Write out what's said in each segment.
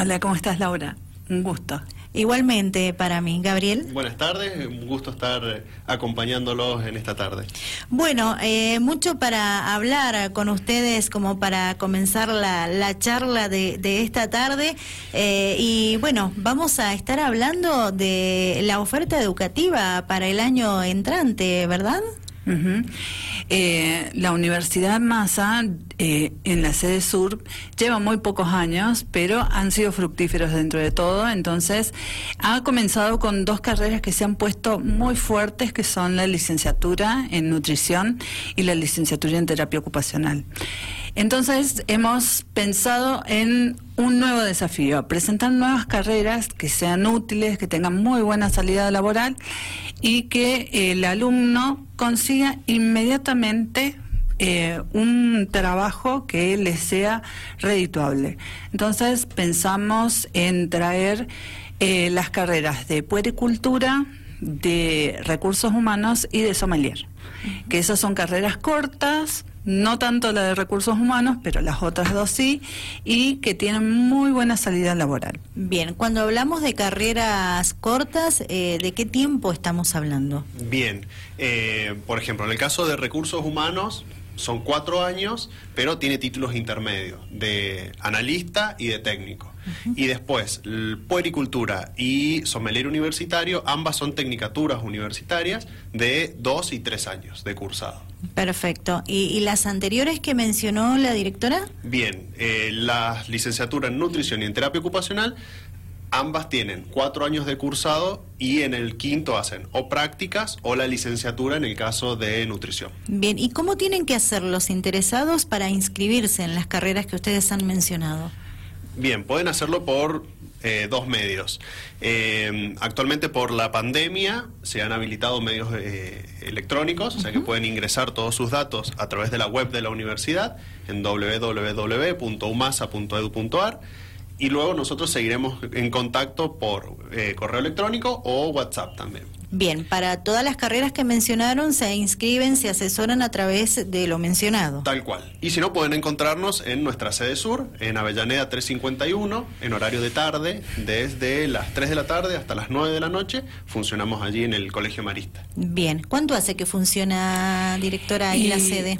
Hola, ¿cómo estás, Laura? Un gusto. Igualmente para mí, Gabriel. Buenas tardes, un gusto estar acompañándolos en esta tarde. Bueno, eh, mucho para hablar con ustedes como para comenzar la, charla de, esta tarde eh, y bueno, vamos a estar hablando de la oferta educativa para el año entrante, ¿verdad? Eh, la Universidad Massa eh, en la sede sur lleva muy pocos años, pero han sido fructíferos dentro de todo. Entonces, ha comenzado con dos carreras que se han puesto muy fuertes, que son la licenciatura en nutrición y la licenciatura en terapia ocupacional. Entonces, hemos pensado en un nuevo desafío, presentar nuevas carreras que sean útiles, que tengan muy buena salida laboral y que el alumno consiga inmediatamente eh, un trabajo que le sea redituable. Entonces pensamos en traer eh, las carreras de puericultura, de recursos humanos y de sommelier, que esas son carreras cortas, no tanto la de recursos humanos, pero las otras dos sí, y que tienen muy buena salida laboral. Bien, cuando hablamos de carreras cortas, eh, ¿de qué tiempo estamos hablando? Bien, eh, por ejemplo, en el caso de recursos humanos, son cuatro años, pero tiene títulos intermedios de analista y de técnico. Y después, puericultura y sommelier universitario, ambas son tecnicaturas universitarias de dos y tres años de cursado. Perfecto. ¿Y, las anteriores que mencionó la directora? Bien, eh, la licenciatura en nutrición y en terapia ocupacional ambas tienen cuatro años de cursado y en el quinto hacen o prácticas o la licenciatura en el caso de nutrición. Bien, ¿y cómo tienen que hacer los interesados para inscribirse en las carreras que ustedes han mencionado? Bien, pueden hacerlo por eh, dos medios. Eh, actualmente por la pandemia se han habilitado medios eh, electrónicos, o sea que pueden ingresar todos sus datos a través de la web de la universidad en www.umasa.edu.ar y luego nosotros seguiremos en contacto por correo electrónico o WhatsApp también. Bien, para todas las carreras que mencionaron se inscriben, se asesoran a través de lo mencionado. Tal cual. Y si no, pueden encontrarnos en nuestra sede sur, en Avellaneda 351, en horario de tarde, desde las 3 de la tarde hasta las 9 de la noche. Funcionamos allí en el Colegio Marista. Bien, ¿cuánto hace que funciona, directora, ahí la sede?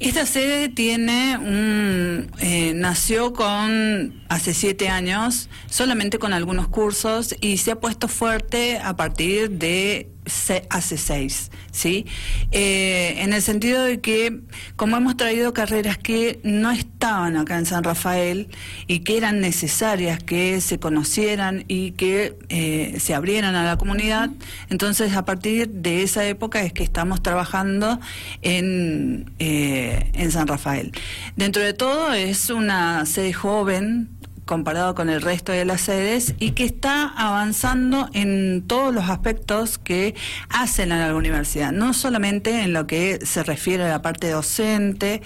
Esta sede tiene un, eh, nació con hace siete años, solamente con algunos cursos y se ha puesto fuerte a partir de hace seis, ¿sí? Eh, en el sentido de que, como hemos traído carreras que no estaban acá en San Rafael y que eran necesarias que se conocieran y que eh, se abrieran a la comunidad, entonces a partir de esa época es que estamos trabajando en, eh, en San Rafael. Dentro de todo es una sede joven, comparado con el resto de las sedes y que está avanzando en todos los aspectos que hacen a la universidad, no solamente en lo que se refiere a la parte docente,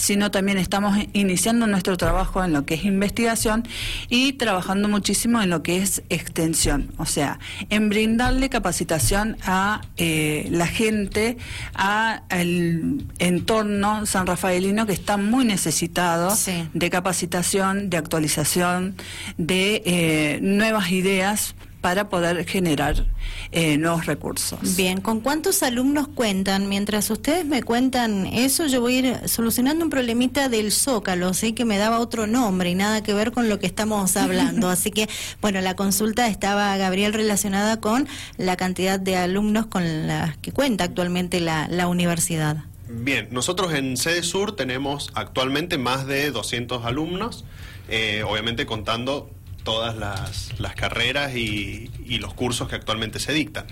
sino también estamos iniciando nuestro trabajo en lo que es investigación y trabajando muchísimo en lo que es extensión, o sea, en brindarle capacitación a eh, la gente, a el entorno san rafaelino que está muy necesitado de capacitación, de actualización, de eh, nuevas ideas para poder generar eh, nuevos recursos. Bien, ¿con cuántos alumnos cuentan? Mientras ustedes me cuentan eso, yo voy a ir solucionando un problemita del Zócalo, ¿sí? que me daba otro nombre y nada que ver con lo que estamos hablando. Así que, bueno, la consulta estaba, Gabriel, relacionada con la cantidad de alumnos con las que cuenta actualmente la, la universidad. Bien, nosotros en Sede Sur tenemos actualmente más de 200 alumnos, eh, obviamente contando todas las, carreras y, los cursos que actualmente se dictan.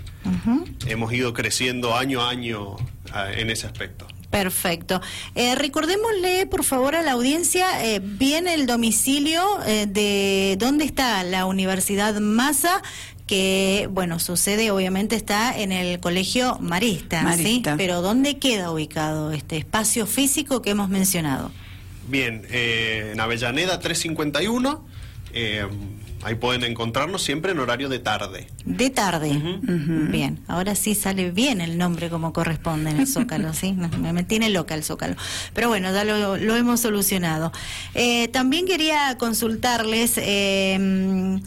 Hemos ido creciendo año a año ah, en ese aspecto. Perfecto. Eh, recordémosle, por favor, a la audiencia eh, bien el domicilio eh, de dónde está la Universidad Massa, que, bueno, sucede, obviamente está en el Colegio Marista, Marista. ¿sí? Pero ¿dónde queda ubicado este espacio físico que hemos mencionado? Bien, en Avellaneda 351 Eh, ahí pueden encontrarnos siempre en horario de tarde. De tarde. Bien, ahora sí sale bien el nombre como corresponde en el Zócalo, ¿sí? Me, me tiene loca el Zócalo. Pero bueno, ya lo, lo hemos solucionado. Eh, también quería consultarles... Eh,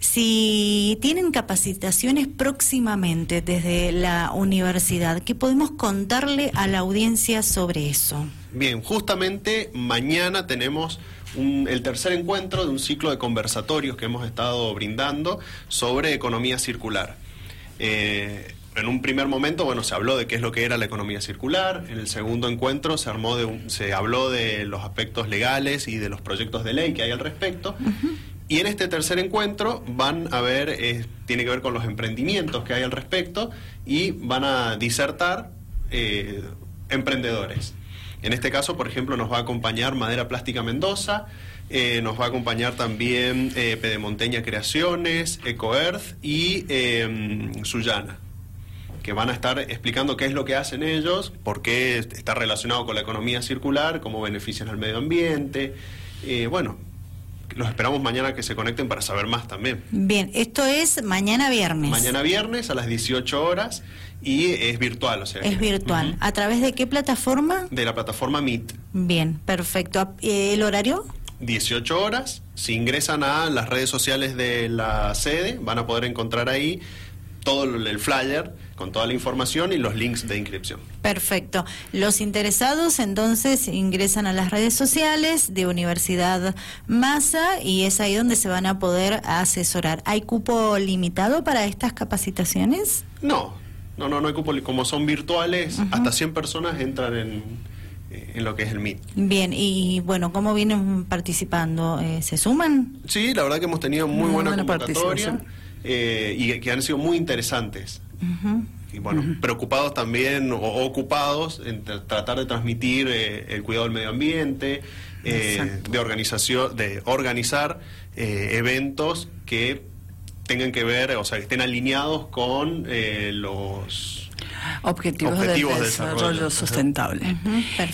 si tienen capacitaciones próximamente desde la universidad, ¿qué podemos contarle a la audiencia sobre eso? Bien, justamente mañana tenemos un, el tercer encuentro de un ciclo de conversatorios que hemos estado brindando sobre economía circular. Eh, en un primer momento, bueno, se habló de qué es lo que era la economía circular. En el segundo encuentro se armó de un, se habló de los aspectos legales y de los proyectos de ley que hay al respecto. Y en este tercer encuentro van a ver, eh, tiene que ver con los emprendimientos que hay al respecto y van a disertar eh, emprendedores. En este caso, por ejemplo, nos va a acompañar Madera Plástica Mendoza, eh, nos va a acompañar también eh, Pedemonteña Creaciones, EcoEarth y eh, que van a estar explicando qué es lo que hacen ellos, por qué está relacionado con la economía circular, cómo benefician al medio ambiente. Eh, bueno, los esperamos mañana que se conecten para saber más también. Bien, esto es mañana viernes. Mañana viernes a las 18 horas y es virtual, o sea. Es que- virtual. Ujú. ¿A través de qué plataforma? De la plataforma Meet. Bien, perfecto. Eh, ¿El horario? 18 horas. Si ingresan a las redes sociales de la sede, van a poder encontrar ahí todo el el flyer con toda la información y los links de inscripción. Perfecto. Los interesados entonces ingresan a las redes sociales de Universidad Massa y es ahí donde se van a poder asesorar. ¿Hay cupo limitado para estas capacitaciones? No, no, no, no hay cupo. Como son virtuales, hasta 100 personas entran en, eh, en lo que es el Meet. Bien, y bueno, ¿cómo vienen participando? Eh, ¿Se suman? Sí, la verdad que hemos tenido muy, Muy buena, buena convocatoria participación. Eh, y que han sido muy interesantes. Y bueno, preocupados también o, ocupados en tra- tratar de transmitir eh, el cuidado del medio ambiente, eh, de organización, de organizar eh, eventos que tengan que ver, o sea, que estén alineados con los Objetivos, de desarrollo, desarrollo. sustentable.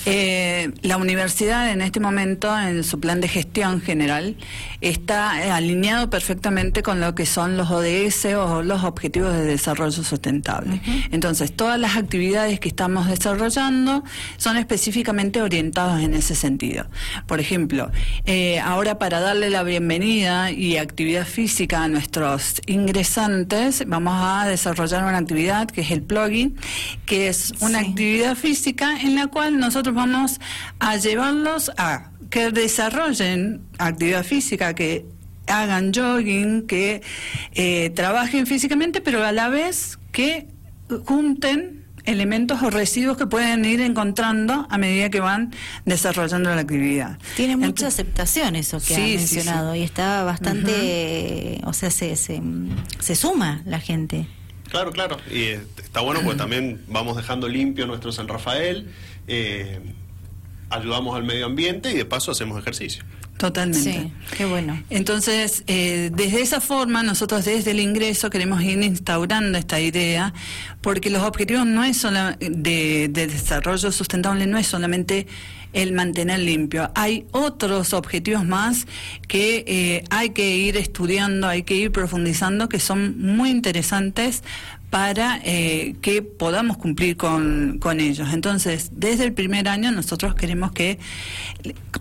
Eh, la universidad en este momento, en su plan de gestión general, está eh, alineado perfectamente con lo que son los ODS o los Objetivos de Desarrollo Sustentable. Entonces, todas las actividades que estamos desarrollando son específicamente orientadas en ese sentido. Por ejemplo, eh, ahora para darle la bienvenida y actividad física a nuestros ingresantes, vamos a desarrollar una actividad que es el plugin, que es una Sí. actividad física en la cual nosotros vamos a llevarlos a que desarrollen actividad física, que hagan jogging, que eh, trabajen físicamente, pero a la vez que junten elementos o residuos que pueden ir encontrando a medida que van desarrollando la actividad. Tiene mucha Entonces- aceptación eso que Sí, ha sí, mencionado y está bastante, o sea, se, se, se suma la gente. Claro, claro. Y eh, está bueno porque también vamos dejando limpio nuestro San Rafael, eh, ayudamos al medio ambiente y de paso hacemos ejercicio. Totalmente. Sí, qué bueno. Entonces, eh, desde esa forma, nosotros desde el ingreso queremos ir instaurando esta idea, porque los objetivos no es sola- de, de desarrollo sustentable no es solamente el mantener limpio. Hay otros objetivos más que eh, hay que ir estudiando, hay que ir profundizando, que son muy interesantes para eh, que podamos cumplir con, con ellos. Entonces, desde el primer año nosotros queremos que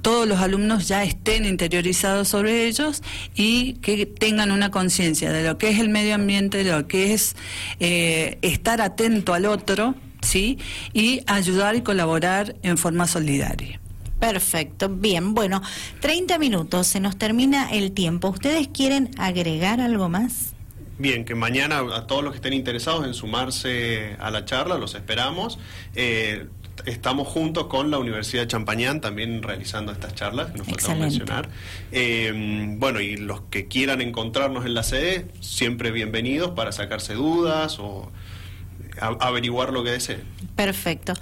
todos los alumnos ya estén interiorizados sobre ellos y que tengan una conciencia de lo que es el medio ambiente, de lo que es eh, estar atento al otro, ¿sí? Y ayudar y colaborar en forma solidaria. Perfecto, bien, bueno, 30 minutos, se nos termina el tiempo. ¿Ustedes quieren agregar algo más? Bien, que mañana a todos los que estén interesados en sumarse a la charla, los esperamos. Eh, estamos juntos con la Universidad de Champañán también realizando estas charlas, que nos faltaba mencionar. Eh, bueno, y los que quieran encontrarnos en la sede, siempre bienvenidos para sacarse dudas o averiguar lo que deseen. Perfecto.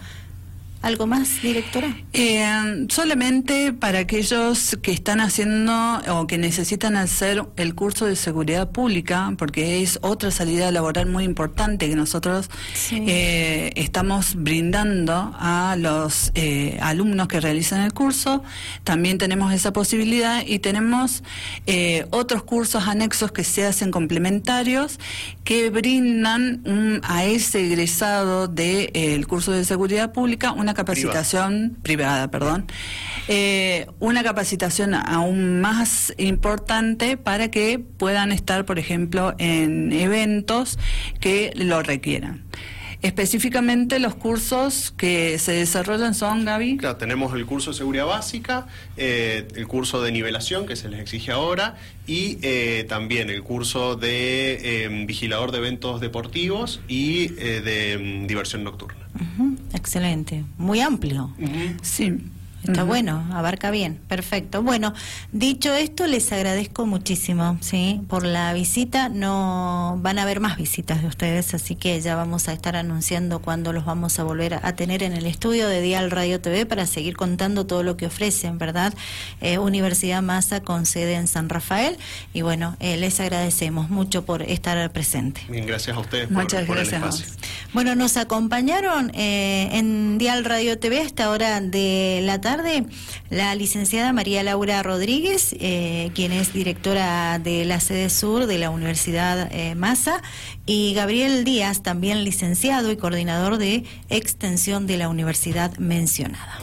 ¿Algo más, directora? Eh, solamente para aquellos que están haciendo o que necesitan hacer el curso de seguridad pública, porque es otra salida laboral muy importante que nosotros eh, estamos brindando a los eh, alumnos que realizan el curso. También tenemos esa posibilidad y tenemos otros cursos anexos que se hacen complementarios que brindan a ese egresado del curso de seguridad pública una capacitación privada, perdón, eh, una capacitación aún más importante para que puedan estar, por ejemplo, en eventos que lo requieran. Específicamente los cursos que se desarrollan son, Gaby. Claro, tenemos el curso de seguridad básica, eh, el curso de nivelación que se les exige ahora y eh, también el curso de vigilador de eventos deportivos y de em, diversión nocturna. Excelente, muy amplio. Sí. Está bueno, abarca bien, perfecto. Bueno, dicho esto, les agradezco muchísimo, sí, por la visita. No van a haber más visitas de ustedes, así que ya vamos a estar anunciando cuándo los vamos a volver a tener en el estudio de Dial Radio TV para seguir contando todo lo que ofrecen, ¿verdad? Eh, Universidad Massa con sede en San Rafael y bueno, eh, les agradecemos mucho por estar presente. Bien, gracias a ustedes Muchas por, gracias. el espacio. Bueno, nos acompañaron eh, en Dial Radio TV a esta hora de la la licenciada María Laura Rodríguez, eh, quien es directora de la sede sur de la Universidad eh, Massa, y Gabriel Díaz, también licenciado y coordinador de extensión de la universidad mencionada.